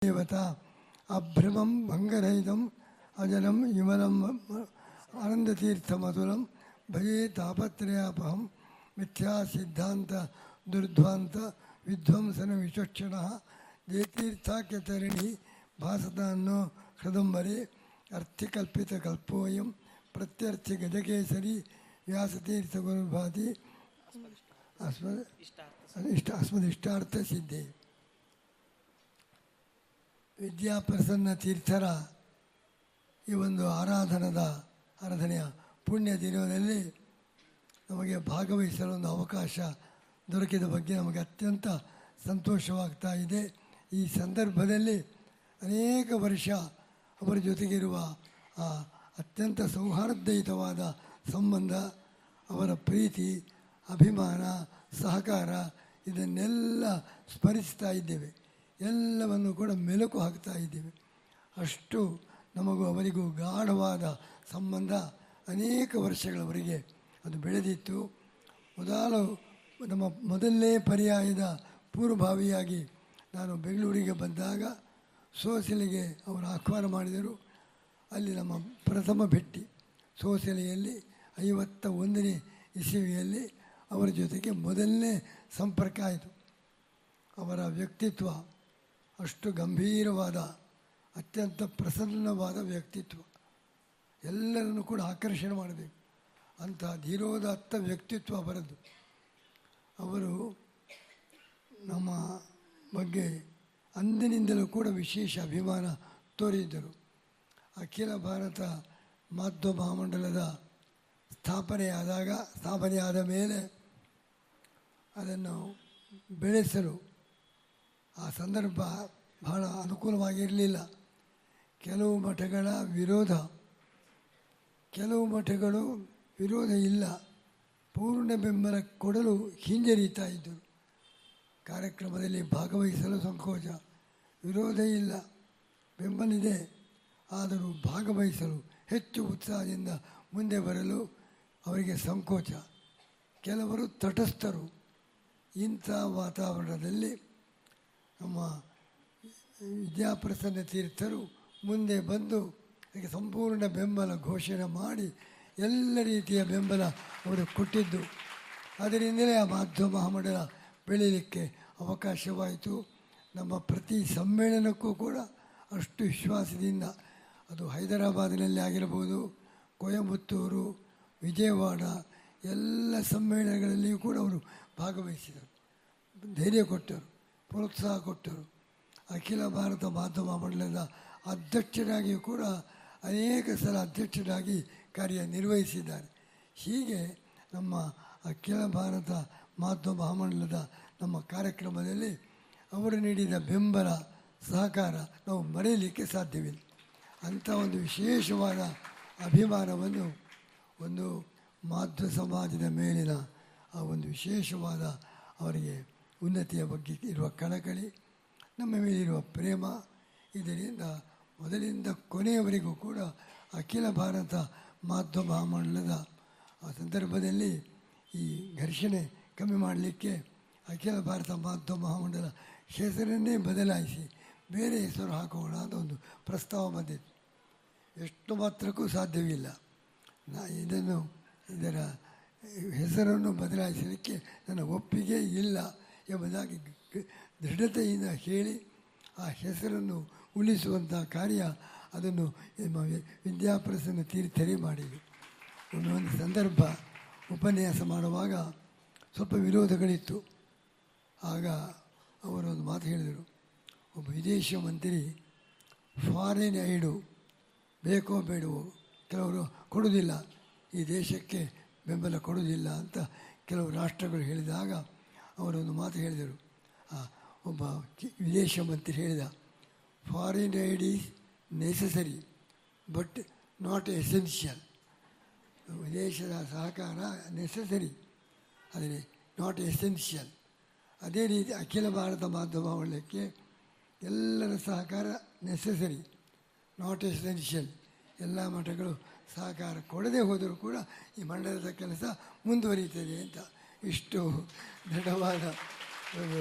देवता। अभ्रमं भङ्गरहितम् अजरं युमलम् आनन्दतीर्थमधुरं भजे तापत्रयापहं मिथ्यासिद्धान्त दुर्ध्वान्त विध्वंसनविचक्षणः जयतीर्थाख्यतरिणी भासतान्नो हृदम्बरे अर्थिकल्पितकल्पोऽयं प्रत्यर्थिगजकेसरी व्यासतीर्थगुरुभाति अस्मदिष्टार्थसिद्धेः ವಿದ್ಯಾಪ್ರಸನ್ನ ತೀರ್ಥರ ಈ ಒಂದು ಆರಾಧನದ ಆರಾಧನೆಯ ಪುಣ್ಯ ದಿನದಲ್ಲಿ ನಮಗೆ ಭಾಗವಹಿಸಲು ಒಂದು ಅವಕಾಶ ದೊರಕಿದ ಬಗ್ಗೆ ನಮಗೆ ಅತ್ಯಂತ ಸಂತೋಷವಾಗ್ತಾ ಇದೆ. ಈ ಸಂದರ್ಭದಲ್ಲಿ ಅನೇಕ ವರ್ಷ ಅವರ ಜೊತೆಗಿರುವ ಅತ್ಯಂತ ಸೌಹಾರ್ದಯುತವಾದ ಸಂಬಂಧ, ಅವರ ಪ್ರೀತಿ, ಅಭಿಮಾನ, ಸಹಕಾರ ಇದನ್ನೆಲ್ಲ ಸ್ಮರಿಸ್ತಾ ಇದ್ದೇವೆ. ಎಲ್ಲವನ್ನು ಕೂಡ ಮೆಲುಕು ಹಾಕ್ತಾ ಇದ್ದೇವೆ. ಅಷ್ಟು ನಮಗೂ ಅವರಿಗೂ ಗಾಢವಾದ ಸಂಬಂಧ ಅನೇಕ ವರ್ಷಗಳವರೆಗೆ ಅದು ಬೆಳೆದಿತ್ತು. ಮೊದಲು ನಮ್ಮ ಮೊದಲನೇ ಪರ್ಯಾಯದ ಪೂರ್ವಭಾವಿಯಾಗಿ ನಾನು ಬೆಂಗಳೂರಿಗೆ ಬಂದಾಗ ಸೋಸಲೆಗೆ ಅವರು ಆಹ್ವಾನ ಮಾಡಿದರು. ಅಲ್ಲಿ ನಮ್ಮ ಪ್ರಥಮ ಭೇಟಿ ಸೋಸಲೆಯಲ್ಲಿ ಐವತ್ತ ಒಂದನೇ ಇಸವಿಯಲ್ಲಿ ಅವರ ಜೊತೆಗೆ ಮೊದಲನೇ ಸಂಪರ್ಕ ಆಯಿತು. ಅವರ ವ್ಯಕ್ತಿತ್ವ ಅಷ್ಟು ಗಂಭೀರವಾದ, ಅತ್ಯಂತ ಪ್ರಸನ್ನವಾದ ವ್ಯಕ್ತಿತ್ವ. ಎಲ್ಲರನ್ನು ಕೂಡ ಆಕರ್ಷಣೆ ಮಾಡಬೇಕು. ಅಂಥ ಧೀರೋದತ್ತ ವ್ಯಕ್ತಿತ್ವ ಅವರದ್ದು ಅವರು ನಮ್ಮ ಬಗ್ಗೆ ಅಂದಿನಿಂದಲೂ ಕೂಡ ವಿಶೇಷ ಅಭಿಮಾನ ತೋರಿದ್ದರು. ಅಖಿಲ ಭಾರತ ಮಾಧ್ವ ಮಹಾಮಂಡಲದ ಸ್ಥಾಪನೆಯಾದಾಗ, ಸ್ಥಾಪನೆಯಾದ ಮೇಲೆ ಅದನ್ನು ಬೆಳೆಸಲು ಆ ಸಂದರ್ಭ ಬಹಳ ಅನುಕೂಲವಾಗಿರಲಿಲ್ಲ. ಕೆಲವು ಮಠಗಳ ವಿರೋಧ, ಕೆಲವು ಮಠಗಳು ವಿರೋಧ ಇಲ್ಲ. ಪೂರ್ಣ ಬೆಂಬಲ ಕೊಡಲು ಹಿಂಜರಿತಾ ಇದ್ದರು. ಕಾರ್ಯಕ್ರಮದಲ್ಲಿ ಭಾಗವಹಿಸಲು ಸಂಕೋಚ, ವಿರೋಧ ಇಲ್ಲ. ಬೆಂಬಲಿದೆ ಆದರೂ ಭಾಗವಹಿಸಲು ಹೆಚ್ಚು ಉತ್ಸಾಹದಿಂದ ಮುಂದೆ ಬರಲು ಅವರಿಗೆ ಸಂಕೋಚ. ಕೆಲವರು ತಟಸ್ಥರು. ಇಂಥ ವಾತಾವರಣದಲ್ಲಿ ನಮ್ಮ ವಿದ್ಯಾಪ್ರಸನ್ನ ತೀರ್ಥರು ಮುಂದೆ ಬಂದು ಅದಕ್ಕೆ ಸಂಪೂರ್ಣ ಬೆಂಬಲ ಘೋಷಣೆ ಮಾಡಿ ಎಲ್ಲ ರೀತಿಯ ಬೆಂಬಲ ಅವರು ಕೊಟ್ಟಿದ್ದು. ಅದರಿಂದಲೇ ಆ ಮಾಧ್ಯಮ ಮಹಾಮಂಡಲ ಬೆಳೀಲಿಕ್ಕೆ ಅವಕಾಶವಾಯಿತು. ನಮ್ಮ ಪ್ರತಿ ಸಮ್ಮೇಳನಕ್ಕೂ ಕೂಡ ಅಷ್ಟು ವಿಶ್ವಾಸದಿಂದ ಅದು ಹೈದರಾಬಾದಿನಲ್ಲಿ ಆಗಿರಬಹುದು ಕೊಯಂಬತ್ತೂರು, ವಿಜಯವಾಡ ಎಲ್ಲ ಸಮ್ಮೇಳನಗಳಲ್ಲಿಯೂ ಕೂಡ ಅವರು ಭಾಗವಹಿಸಿದರು. ಧೈರ್ಯ ಕೊಟ್ಟರು. ಪ್ರೋತ್ಸಾಹ ಕೊಟ್ಟರು. ಅಖಿಲ ಭಾರತ ಮಾಧ್ಯಮ ಮಂಡಲದ ಅಧ್ಯಕ್ಷರಾಗಿಯೂ ಕೂಡ ಅನೇಕ ಸಲ ಅಧ್ಯಕ್ಷರಾಗಿ ಕಾರ್ಯನಿರ್ವಹಿಸಿದ್ದಾರೆ. ಹೀಗೆ ನಮ್ಮ ಅಖಿಲ ಭಾರತ ಮಾಧ್ಯಮ ಮಹಾಮಂಡಲದ ನಮ್ಮ ಕಾರ್ಯಕ್ರಮದಲ್ಲಿ ಅವರು ನೀಡಿದ ಬೆಂಬಲ, ಸಹಕಾರ ನಾವು ಮರೆಯಲಿಕ್ಕೆ ಸಾಧ್ಯವಿಲ್ಲ. ಅಂಥ ಒಂದು ವಿಶೇಷವಾದ ಅಭಿಮಾನವನ್ನು ಒಂದು ಮಾಧ್ವ ಸಮಾಜದ ಮೇಲಿನ ಆ ಒಂದು ವಿಶೇಷವಾದ ಅವರಿಗೆ ಉನ್ನತಿಯ ಬಗ್ಗೆ ಇರುವ ಕಳಕಳಿ ನಮ್ಮ ಮೇಲಿರುವ ಪ್ರೇಮ, ಇದರಿಂದ ಮೊದಲಿಂದ ಕೊನೆಯವರೆಗೂ ಕೂಡ ಅಖಿಲ ಭಾರತ ಮಾಧ್ಯಮ ಮಹಾಮಂಡಲದ ಆ ಸಂದರ್ಭದಲ್ಲಿ ಈ ಘರ್ಷಣೆ ಕಮ್ಮಿ ಮಾಡಲಿಕ್ಕೆ ಅಖಿಲ ಭಾರತ ಮಾಧ್ಯಮ ಮಹಾಮಂಡಲ ಹೆಸರನ್ನೇ ಬದಲಾಯಿಸಿ ಬೇರೆ ಹೆಸರು ಹಾಕೋಣ ಅಂತ ಒಂದು ಪ್ರಸ್ತಾವ ಬಂದಿತ್ತು ಎಷ್ಟು ಮಾತ್ರಕ್ಕೂ ಸಾಧ್ಯವಿಲ್ಲ. ನಾ ಇದನ್ನು ಇದರ ಹೆಸರನ್ನು ಬದಲಾಯಿಸಲಿಕ್ಕೆ ನನ್ನ ಒಪ್ಪಿಗೆ ಇಲ್ಲ. ಎಂಬುದಾಗಿ ದೃಢತೆಯಿಂದ ಹೇಳಿ ಆ ಹೆಸರನ್ನು ಉಳಿಸುವಂಥ ಕಾರ್ಯ ಅದನ್ನು ವಿದ್ಯಾಪ್ರಸನ್ನ ತೀರ್ಥರಿ ಮಾಡಿದೆ. ಒಂದೊಂದು ಸಂದರ್ಭ ಉಪನ್ಯಾಸ ಮಾಡುವಾಗ ಸ್ವಲ್ಪ ವಿರೋಧಗಳಿತ್ತು. ಆಗ ಅವರು ಒಂದು ಮಾತು ಹೇಳಿದರು. ಒಬ್ಬ ವಿದೇಶ ಮಂತ್ರಿ, ಫಾರಿನ್ ಐಡು, ಬೇಕೋ ಬೇಡವೋ, ಕೆಲವರು ಕೊಡುವುದಿಲ್ಲ, ಈ ದೇಶಕ್ಕೆ ಬೆಂಬಲ ಕೊಡುವುದಿಲ್ಲ ಅಂತ ಕೆಲವು ರಾಷ್ಟ್ರಗಳು ಹೇಳಿದಾಗ ಅವರೊಂದು ಮಾತು ಹೇಳಿದರು. ಒಬ್ಬ ವಿದೇಶ ಮಂತ್ರಿ ಹೇಳಿದ foreign aid is necessary but not essential ವಿದೇಶದ ಸಹಕಾರ ನೆಸಸರಿ ಆದರೆ ನಾಟ್ ಎಸೆನ್ಷಿಯಲ್ ಅದೇ ರೀತಿ ಅಖಿಲ ಭಾರತ ಮಾಧ್ಯಮ ಒಳ್ಳೆಯಕ್ಕೆ ಎಲ್ಲರ ಸಹಕಾರ ನೆಸಸರಿ ನಾಟ್ ಎಸೆನ್ಷಿಯಲ್ ಎಲ್ಲ ಮಠಗಳು ಸಹಕಾರ ಕೊಡದೇ ಹೋದರೂ ಕೂಡ ಈ ಮಂಡಲದ ಕೆಲಸ ಮುಂದುವರಿಯುತ್ತದೆ ಅಂತ. ಇಷ್ಟು ದೃಢವಾದ ಒಂದು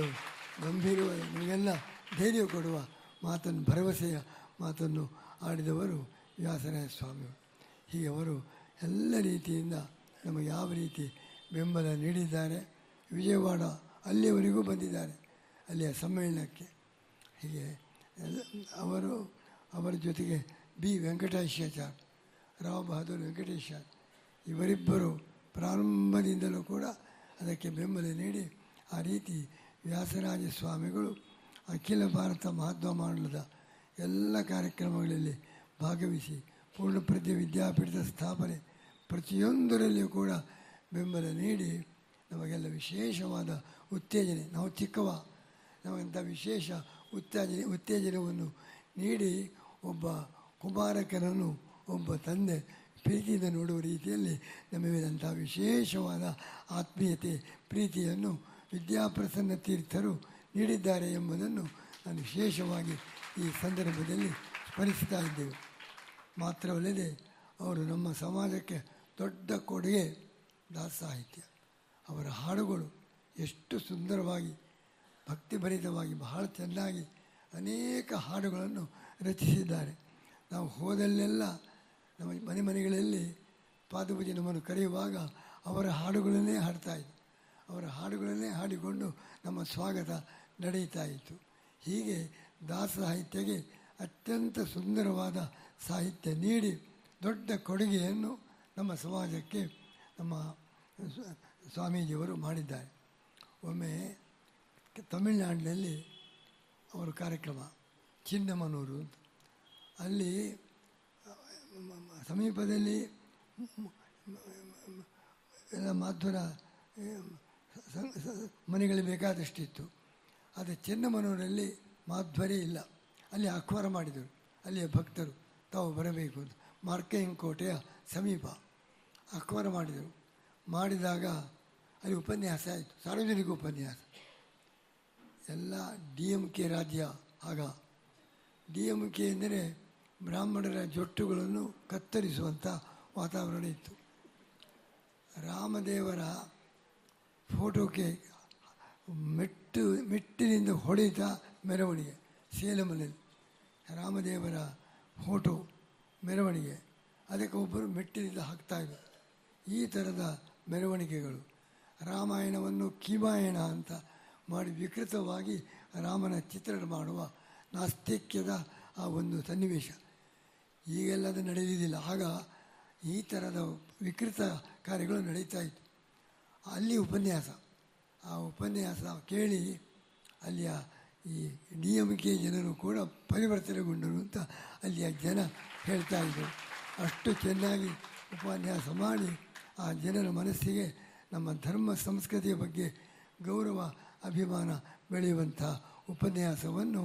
ಗಂಭೀರವಾದ ನಮಗೆಲ್ಲ ಧೈರ್ಯ ಕೊಡುವ ಮಾತನ್ನು, ಭರವಸೆಯ ಮಾತನ್ನು ಆಡಿದವರು ವ್ಯಾಸರಾಯ ಸ್ವಾಮಿ. ಹೀಗೆ ಅವರು ಎಲ್ಲ ರೀತಿಯಿಂದ ನಮಗೆ ಯಾವ ರೀತಿ ಬೆಂಬಲ ನೀಡಿದ್ದಾರೆ, ವಿಜಯವಾಡ ಅಲ್ಲಿಯವರೆಗೂ ಬಂದಿದ್ದಾರೆ, ಅಲ್ಲಿಯ ಸಮ್ಮೇಳನಕ್ಕೆ. ಹೀಗೆ ಅವರು, ಅವರ ಜೊತೆಗೆ ಬಿ. ವೆಂಕಟೇಶಾಚಾರ್ ರಾವ್ ಬಹದ್ದೂರ್ ವೆಂಕಟೇಶ್ವರ್ ಇವರಿಬ್ಬರು ಪ್ರಾರಂಭದಿಂದಲೂ ಕೂಡ ಅದಕ್ಕೆ ಬೆಂಬಲ ನೀಡಿ ಆ ರೀತಿ ವ್ಯಾಸರಾಜ ಸ್ವಾಮಿಗಳು ಅಖಿಲ ಭಾರತ ಮಹಾತ್ಮ ಮಂಡಲದ ಎಲ್ಲ ಕಾರ್ಯಕ್ರಮಗಳಲ್ಲಿ ಭಾಗವಹಿಸಿ ಪೂರ್ಣಪ್ರಜ್ಞೆ ವಿದ್ಯಾಪೀಠದ ಸ್ಥಾಪನೆ ಪ್ರತಿಯೊಂದರಲ್ಲಿಯೂ ಕೂಡ ಬೆಂಬಲ ನೀಡಿ ನಮಗೆಲ್ಲ ವಿಶೇಷವಾದ ಉತ್ತೇಜನೆ, ನಾವು ಚಿಕ್ಕವ, ನಮಗಂಥ ವಿಶೇಷ ಉತ್ತೇಜನೆ, ಉತ್ತೇಜನವನ್ನು ನೀಡಿ ಒಬ್ಬ ಕುಮಾರಕನನ್ನು, ಒಬ್ಬ ತಂದೆ ಪ್ರೀತಿಯಿಂದ ನೋಡುವ ರೀತಿಯಲ್ಲಿ ನಮಗಿದಂಥ ವಿಶೇಷವಾದ ಆತ್ಮೀಯತೆ, ಪ್ರೀತಿಯನ್ನು ವಿದ್ಯಾಪ್ರಸನ್ನ ತೀರ್ಥರು ನೀಡಿದ್ದಾರೆ ಎಂಬುದನ್ನು ನಾನು ವಿಶೇಷವಾಗಿ ಈ ಸಂದರ್ಭದಲ್ಲಿ ಸ್ಮರಿಸ್ತಾ ಇದ್ದೇವೆ. ಮಾತ್ರವಲ್ಲದೆ ಅವರು ನಮ್ಮ ಸಮಾಜಕ್ಕೆ ದೊಡ್ಡ ಕೊಡುಗೆ ದಾಸ ಸಾಹಿತ್ಯ ಅವರ ಹಾಡುಗಳು ಎಷ್ಟು ಸುಂದರವಾಗಿ, ಭಕ್ತಿಭರಿತವಾಗಿ, ಬಹಳ ಚೆನ್ನಾಗಿ ಅನೇಕ ಹಾಡುಗಳನ್ನು ರಚಿಸಿದ್ದಾರೆ. ನಾವು ಹೋದಲ್ಲೆಲ್ಲ ನಮ್ಮ ಮನೆ ಮನೆಗಳಲ್ಲಿ ಪಾದಪೂಜೆ ನಮ್ಮನ್ನು ಕರೆಯುವಾಗ ಅವರ ಹಾಡುಗಳನ್ನೇ ಹಾಡ್ತಾ ಇದ್ದರು ಅವರ ಹಾಡುಗಳನ್ನೇ ಹಾಡಿಕೊಂಡು ನಮ್ಮ ಸ್ವಾಗತ ನಡೆಯುತ್ತಾ ಇತ್ತು. ಹೀಗೆ ದಾಸ ಸಾಹಿತ್ಯಗೆ ಅತ್ಯಂತ ಸುಂದರವಾದ ಸಾಹಿತ್ಯ ನೀಡಿ ದೊಡ್ಡ ಕೊಡುಗೆಯನ್ನು ನಮ್ಮ ಸಮಾಜಕ್ಕೆ ನಮ್ಮ ಸ್ವ- ಸ್ವಾಮೀಜಿಯವರು ಮಾಡಿದ್ದಾರೆ. ಒಮ್ಮೆ ತಮಿಳುನಾಡಿನಲ್ಲಿ ಅವರ ಕಾರ್ಯಕ್ರಮ, ಚಿನ್ನಮನೂರು ಅಲ್ಲಿ ಸಮೀಪದಲ್ಲಿ ಎಲ್ಲ ಮಾಧ್ವರ ಮನೆಗಳು ಬೇಕಾದಷ್ಟಿತ್ತು. ಆದರೆ ಚೆನ್ನಮನೂರಲ್ಲಿ ಮಾಧ್ವರಿ ಇಲ್ಲ. ಅಲ್ಲಿ ಆಹ್ವಾನ ಮಾಡಿದರು. ಅಲ್ಲಿಯ ಭಕ್ತರು, ತಾವು ಬರಬೇಕು ಅಂತ. ಮಾರ್ಕೆಂಗ್ ಕೋಟೆಯ ಸಮೀಪ ಆಹ್ವಾನ ಮಾಡಿದರು. ಮಾಡಿದಾಗ ಅಲ್ಲಿ ಉಪನ್ಯಾಸ ಆಯಿತು. ಸಾರ್ವಜನಿಕ ಉಪನ್ಯಾಸ. ಎಲ್ಲ ಡಿ ಎಂ ಕೆ ರಾಜ್ಯ ಆಗ. ಡಿ ಎಂ ಕೆ ಎಂದರೆ ಬ್ರಾಹ್ಮಣರ ಜೊಟ್ಟುಗಳನ್ನು ಕತ್ತರಿಸುವಂಥ ವಾತಾವರಣ ಇತ್ತು. ರಾಮದೇವರ ಫೋಟೋಕ್ಕೆ ಮೆಟ್ಟು, ಮೆಟ್ಟಿನಿಂದ ಹೊಡೆದ ಮೆರವಣಿಗೆ ಸೇಲಮಲ್ಲಿ ರಾಮದೇವರ ಫೋಟೋ ಮೆರವಣಿಗೆ. ಅದಕ್ಕೆ ಒಬ್ಬರು ಮೆಟ್ಟಿನಿಂದ ಹಾಕ್ತಾಯಿದ್ರು ಈ ಥರದ ಮೆರವಣಿಗೆಗಳು ರಾಮಾಯಣವನ್ನು ಕಿಮಾಯಣ ಅಂತ ಮಾಡಿ ವಿಕೃತವಾಗಿ ರಾಮನ ಚಿತ್ರಣ ಮಾಡುವ ನಾಸ್ತಿಕ್ಯದ ಆ ಒಂದು ಸನ್ನಿವೇಶ. ಈಗೆಲ್ಲ ಅದು ನಡೆದಿದ್ದಿಲ್ಲ. ಆಗ ಈ ಥರದ ವಿಕೃತ ಕಾರ್ಯಗಳು ನಡೀತಾ ಇತ್ತು. ಅಲ್ಲಿ ಉಪನ್ಯಾಸ. ಆ ಉಪನ್ಯಾಸ ಕೇಳಿ ಅಲ್ಲಿಯ ಈ ಡಿ ಎಂ ಕೆ ಜನರು ಕೂಡ ಪರಿವರ್ತನೆಗೊಂಡರು ಅಂತ ಅಲ್ಲಿಯ ಜನ ಹೇಳ್ತಾ ಇದ್ದರು ಅಷ್ಟು ಚೆನ್ನಾಗಿ ಉಪನ್ಯಾಸ ಮಾಡಿ ಆ ಜನರ ಮನಸ್ಸಿಗೆ ನಮ್ಮ ಧರ್ಮ ಸಂಸ್ಕೃತಿಯ ಬಗ್ಗೆ ಗೌರವ, ಅಭಿಮಾನ ಬೆಳೆಯುವಂಥ ಉಪನ್ಯಾಸವನ್ನು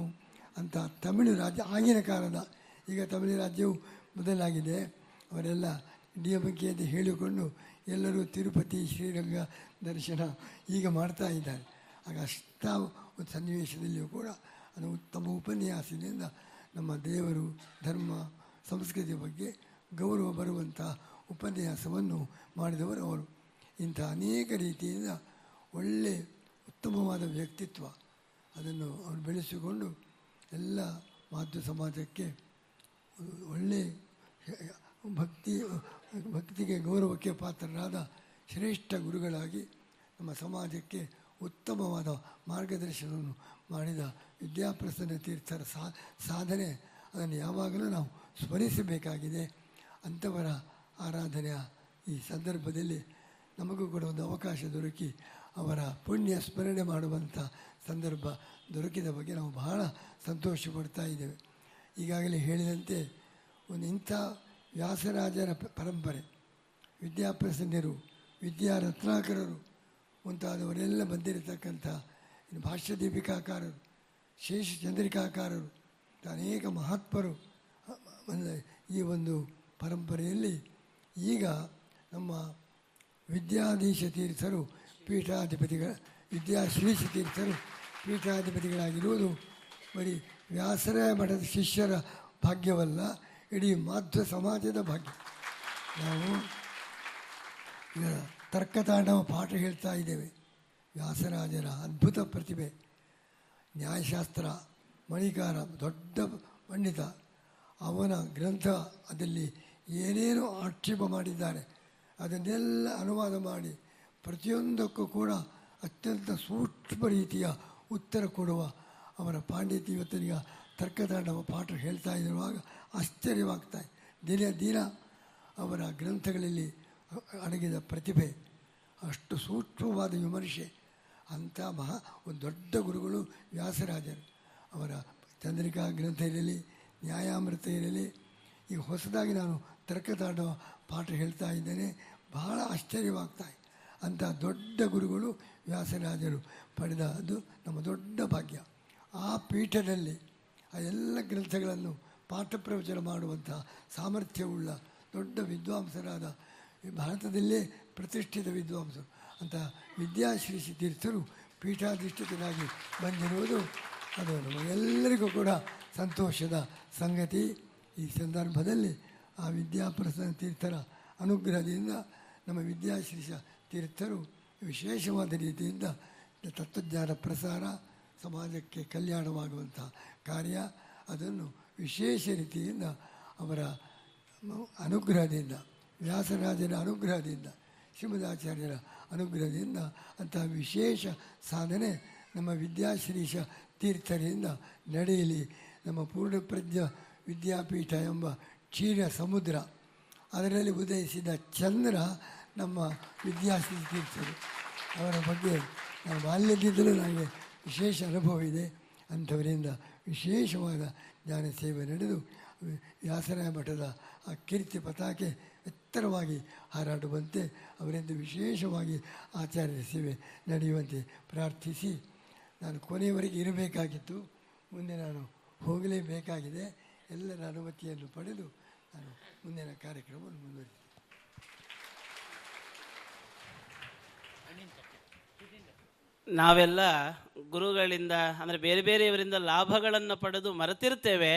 ಅಂತ ತಮಿಳು ರಾಜ್ಯ ಆಗಿನ ಕಾಲದ ಈಗ ತಮಿಳು ರಾಜ್ಯವು ಮೊದಲಾಗಿದೆ. ಅವರೆಲ್ಲ ಡಿ ಎಂ ಕೆ ಅಂತ ಹೇಳಿಕೊಂಡು ಎಲ್ಲರೂ ತಿರುಪತಿ, ಶ್ರೀರಂಗ ದರ್ಶನ ಈಗ ಮಾಡ್ತಾ ಇದ್ದಾರೆ. ಆಗ ಅಷ್ಟ ಒಂದು ಸನ್ನಿವೇಶದಲ್ಲಿಯೂ ಕೂಡ ಅದು ಉತ್ತಮ ಉಪನ್ಯಾಸದಿಂದ ನಮ್ಮ ದೇವರು, ಧರ್ಮ ಸಂಸ್ಕೃತಿಯ ಬಗ್ಗೆ ಗೌರವ ಬರುವಂಥ ಉಪನ್ಯಾಸವನ್ನು ಮಾಡಿದವರು ಅವರು. ಇಂಥ ಅನೇಕ ರೀತಿಯಿಂದ ಒಳ್ಳೆ ಉತ್ತಮವಾದ ವ್ಯಕ್ತಿತ್ವ ಅದನ್ನು ಅವರು ಬೆಳೆಸಿಕೊಂಡು ಎಲ್ಲ ಮಾಧ್ಯ ಸಮಾಜಕ್ಕೆ ಒಳ್ಳೆ ಭಕ್ತಿ, ಭಕ್ತಿಗೆ ಗೌರವಕ್ಕೆ ಪಾತ್ರರಾದ ಶ್ರೇಷ್ಠ ಗುರುಗಳಾಗಿ ನಮ್ಮ ಸಮಾಜಕ್ಕೆ ಉತ್ತಮವಾದ ಮಾರ್ಗದರ್ಶನವನ್ನು ಮಾಡಿದ ವಿದ್ಯಾಪ್ರಸನ್ನ ತೀರ್ಥರ ಸಾಧನೆ ಅದನ್ನು ಯಾವಾಗಲೂ ನಾವು ಸ್ಮರಿಸಬೇಕಾಗಿದೆ. ಅಂಥವರ ಆರಾಧನೆಯ ಈ ಸಂದರ್ಭದಲ್ಲಿ ನಮಗೂ ಕೂಡ ಒಂದು ಅವಕಾಶ ದೊರಕಿ ಅವರ ಪುಣ್ಯ ಸ್ಮರಣೆ ಮಾಡುವಂಥ ಸಂದರ್ಭ ದೊರಕಿದ ಬಗ್ಗೆ ನಾವು ಬಹಳ ಸಂತೋಷ ಪಡ್ತಾ ಇದ್ದೇವೆ. ಈಗಾಗಲೇ ಹೇಳಿದಂತೆ ಒಂದು ಇಂಥ ವ್ಯಾಸರಾಜರ ಪರಂಪರೆ, ವಿದ್ಯಾಪ್ರಸನ್ನರು, ವಿದ್ಯಾರತ್ನಾಕರರು, ಮುಂತಾದವರೆಲ್ಲ ಬಂದಿರತಕ್ಕಂಥ ಭಾಷ್ಯ ದೀಪಿಕಾಕಾರರು ಶೇಷ ಚಂದ್ರಿಕಾಕಾರರು ಅನೇಕ ಮಹಾತ್ಮರು ಈ ಒಂದು ಪರಂಪರೆಯಲ್ಲಿ ಈಗ ನಮ್ಮ ವಿದ್ಯಾಧೀಶ ತೀರ್ಥರು, ಪೀಠಾಧಿಪತಿಗಳ ವಿದ್ಯಾಶ್ರೀಷ ತೀರ್ಥರು, ಪೀಠಾಧಿಪತಿಗಳಾಗಿರುವುದು ಬರೀ ವ್ಯಾಸರಾಯ ಮಠದ ಶಿಷ್ಯರ ಭಾಗ್ಯವಲ್ಲ, ಇಡೀ ಮಾಧ್ವ ಸಮಾಜದ ಭಾಗ್ಯ. ನಾವು ತರ್ಕತಾಂಡವ ಪಾಠ ಹೇಳ್ತಾ ಇದ್ದೇವೆ. ವ್ಯಾಸರಾಜರ ಅದ್ಭುತ ಪ್ರತಿಭೆ, ನ್ಯಾಯಶಾಸ್ತ್ರ, ಮಣಿಕಾರ, ದೊಡ್ಡ ಪಂಡಿತ, ಅವನ ಗ್ರಂಥ ಅದಲ್ಲಿ ಏನೇನು ಆಕ್ಷೇಪ ಮಾಡಿದ್ದಾರೆ. ಅದನ್ನೆಲ್ಲ ಅನುವಾದ ಮಾಡಿ ಪ್ರತಿಯೊಂದಕ್ಕೂ ಕೂಡ ಅತ್ಯಂತ ಸೂಕ್ಷ್ಮ ರೀತಿಯ ಉತ್ತರ ಕೊಡುವ ಅವರ ಪಾಂಡಿತ್ಯ ಇವತ್ತಿನ ತರ್ಕತಾಂಡವ ಪಾಠ ಹೇಳ್ತಾ ಇರುವಾಗ ಆಶ್ಚರ್ಯವಾಗ್ತಾ. ದಿನ ದಿನ ಅವರ ಗ್ರಂಥಗಳಲ್ಲಿ ಅಡಗಿದ ಪ್ರತಿಭೆ, ಅಷ್ಟು ಸೂಕ್ಷ್ಮವಾದ ವಿಮರ್ಶೆ, ಅಂಥ ಮಹಾ ಒಂದು ದೊಡ್ಡ ಗುರುಗಳು ವ್ಯಾಸರಾಜರು. ಅವರ ಚಂದ್ರಿಕಾ ಗ್ರಂಥ ಇರಲಿ, ನ್ಯಾಯಾಮೃತ ಇರಲಿ, ಈಗ ಹೊಸದಾಗಿ ನಾನು ತರ್ಕದಾಡುವ ಪಾಠ ಹೇಳ್ತಾ ಇದ್ದೇನೆ, ಬಹಳ ಆಶ್ಚರ್ಯವಾಗ್ತಾ ಅಂಥ ದೊಡ್ಡ ಗುರುಗಳು ವ್ಯಾಸರಾಜರು ಪಡೆದ ಅದು ನಮ್ಮ ದೊಡ್ಡ ಭಾಗ್ಯ. ಆ ಪೀಠದಲ್ಲಿ ಆ ಎಲ್ಲ ಗ್ರಂಥಗಳನ್ನು ಪಾಠ ಪ್ರವಚನ ಮಾಡುವಂತಹ ಸಾಮರ್ಥ್ಯವುಳ್ಳ ದೊಡ್ಡ ವಿದ್ವಾಂಸರಾದ ಭಾರತದಲ್ಲೇ ಪ್ರತಿಷ್ಠಿತ ವಿದ್ವಾಂಸರು. ಅಂತ ವಿದ್ಯಾಶ್ರೀ ತೀರ್ಥರು ಪೀಠಾಧಿಷ್ಠಿತರಾಗಿ ಬಂದಿರುವುದು ಅದು ನಮಗೆಲ್ಲರಿಗೂ ಕೂಡ ಸಂತೋಷದ ಸಂಗತಿ. ಈ ಸಂದರ್ಭದಲ್ಲಿ ಆ ವಿದ್ಯಾಪ್ರಸನ್ನ ತೀರ್ಥರ ಅನುಗ್ರಹದಿಂದ ನಮ್ಮ ವಿದ್ಯಾಶ್ರೀಷ ತೀರ್ಥರು ವಿಶೇಷವಾದ ರೀತಿಯಿಂದ ತತ್ವಜ್ಞಾನ ಪ್ರಸಾರ ಸಮಾಜಕ್ಕೆ ಕಲ್ಯಾಣವಾಗುವಂಥ ಕಾರ್ಯ. ಅದನ್ನು ವಿಶೇಷ ರೀತಿಯಿಂದ ಅವರ ಅನುಗ್ರಹದಿಂದ, ವ್ಯಾಸರಾಜನ ಅನುಗ್ರಹದಿಂದ, ಶ್ರೀಮದಾಚಾರ್ಯರ ಅನುಗ್ರಹದಿಂದ ಅಂತಹ ವಿಶೇಷ ಸಾಧನೆ ನಮ್ಮ ವಿದ್ಯಾಶ್ರೀಷ ತೀರ್ಥರಿಂದ ನಡೆಯಲಿ. ನಮ್ಮ ಪೂರ್ಣಪ್ರಜ್ಞ ವಿದ್ಯಾಪೀಠ ಎಂಬ ಕ್ಷೀರ ಸಮುದ್ರ, ಅದರಲ್ಲಿ ಉದಯಿಸಿದ ಚಂದ್ರ ನಮ್ಮ ವಿದ್ಯಾಶ್ರೀ ತೀರ್ಥರು. ಅವರ ಬಗ್ಗೆ ನಾನು ಬಾಲ್ಯದಿಂದಲೂ ನನಗೆ ವಿಶೇಷ ಅನುಭವ ಇದೆ ಅಂಥವರಿಂದ ವಿಶೇಷವಾದ ಜ್ಞಾನ ಸೇವೆ ನಡೆದು ವ್ಯಾಸರಾಯ ಮಠದ ಆ ಕೀರ್ತಿ ಪತಾಕೆ ಎತ್ತರವಾಗಿ ಹಾರಾಡುವಂತೆ ಅವರಿಂದ ವಿಶೇಷವಾಗಿ ಆಚಾರ್ಯ ಸೇವೆ ನಡೆಯುವಂತೆ ಪ್ರಾರ್ಥಿಸಿ. ನಾನು ಕೊನೆಯವರೆಗೆ ಇರಬೇಕಾಗಿತ್ತು. ಮುಂದೆ ನಾನು ಹೋಗಲೇಬೇಕಾಗಿದೆ. ಎಲ್ಲರ ಅನುಮತಿಯನ್ನು ಪಡೆದು ನಾನು ಮುಂದಿನ ಕಾರ್ಯಕ್ರಮವನ್ನು ಮುಂದುವರಿಸಿದೆ ನಾವೆಲ್ಲ ಗುರುಗಳಿಂದ, ಅಂದರೆ ಬೇರೆ ಬೇರೆಯವರಿಂದ ಲಾಭಗಳನ್ನು ಪಡೆದು ಮರೆತಿರ್ತೇವೆ,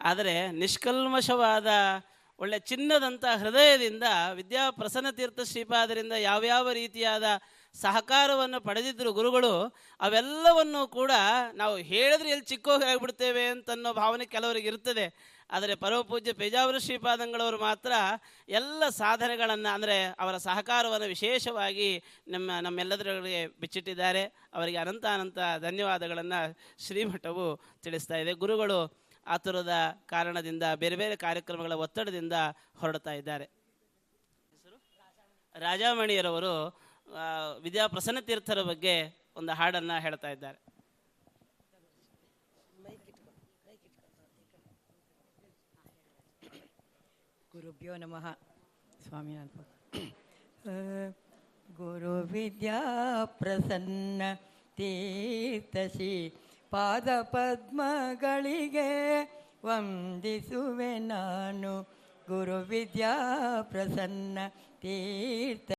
ಆದರೆ ನಿಷ್ಕಲ್ಮಶವಾದ ಒಳ್ಳೆ ಚಿನ್ನದಂಥ ಹೃದಯದಿಂದ ವಿದ್ಯಾ ಪ್ರಸನ್ನ ತೀರ್ಥ ಶ್ರೀಪಾದರಿಂದ ಯಾವ್ಯಾವ ರೀತಿಯಾದ ಸಹಕಾರವನ್ನು ಪಡೆದಿದ್ದರು ಗುರುಗಳು, ಅವೆಲ್ಲವನ್ನು ಕೂಡ ನಾವು ಹೇಳಿದ್ರೆ ಎಲ್ಲಿ ಚಿಕ್ಕೋಗಿ ಆಗಿಬಿಡ್ತೇವೆ ಅಂತನ್ನೋ ಭಾವನೆ ಕೆಲವರಿಗೆ ಇರ್ತದೆ. ಆದರೆ ಪರಮಪೂಜ್ಯ ಪೇಜಾವರ ಶ್ರೀಪಾದಂಗಳವರು ಮಾತ್ರ ಎಲ್ಲ ಸಾಧನೆಗಳನ್ನು, ಅಂದರೆ ಅವರ ಸಹಕಾರವನ್ನು ವಿಶೇಷವಾಗಿ ನಮ್ಮ, ನಮ್ಮೆಲ್ಲದರೊಳಗೆ ಬಿಚ್ಚಿಟ್ಟಿದ್ದಾರೆ. ಅವರಿಗೆ ಅನಂತ ಅನಂತ ಧನ್ಯವಾದಗಳನ್ನು ಶ್ರೀಮಠವು ತಿಳಿಸ್ತಾ ಇದೆ. ಗುರುಗಳು ಆತುರದ ಕಾರಣದಿಂದ, ಬೇರೆ ಬೇರೆ ಕಾರ್ಯಕ್ರಮಗಳ ಒತ್ತಡದಿಂದ ಹೊರಡ್ತಾ ಇದ್ದಾರೆ. ರಾಜಾಮಣಿಯರವರು ವಿದ್ಯಾಪ್ರಸನ್ನ ವಿದ್ಯಾ ಪ್ರಸನ್ನ ತೀರ್ಥರ ಬಗ್ಗೆ ಒಂದು ಹಾಡನ್ನು ಹೇಳ್ತಾ ಇದ್ದಾರೆ. ಗುರುಭ್ಯೋ ನಮಃ ಸ್ವಾಮಿನಾಥ ಗುರು ವಿದ್ಯಾ ಪ್ರಸನ್ನ ತೀರ್ಥಶಿ ಪಾದ ಪದ್ಮಗಳಿಗೆ ವಂದಿಸುವೆ ನಾನು ಗುರು ವಿದ್ಯಾ ಪ್ರಸನ್ನ ತೀರ್ಥ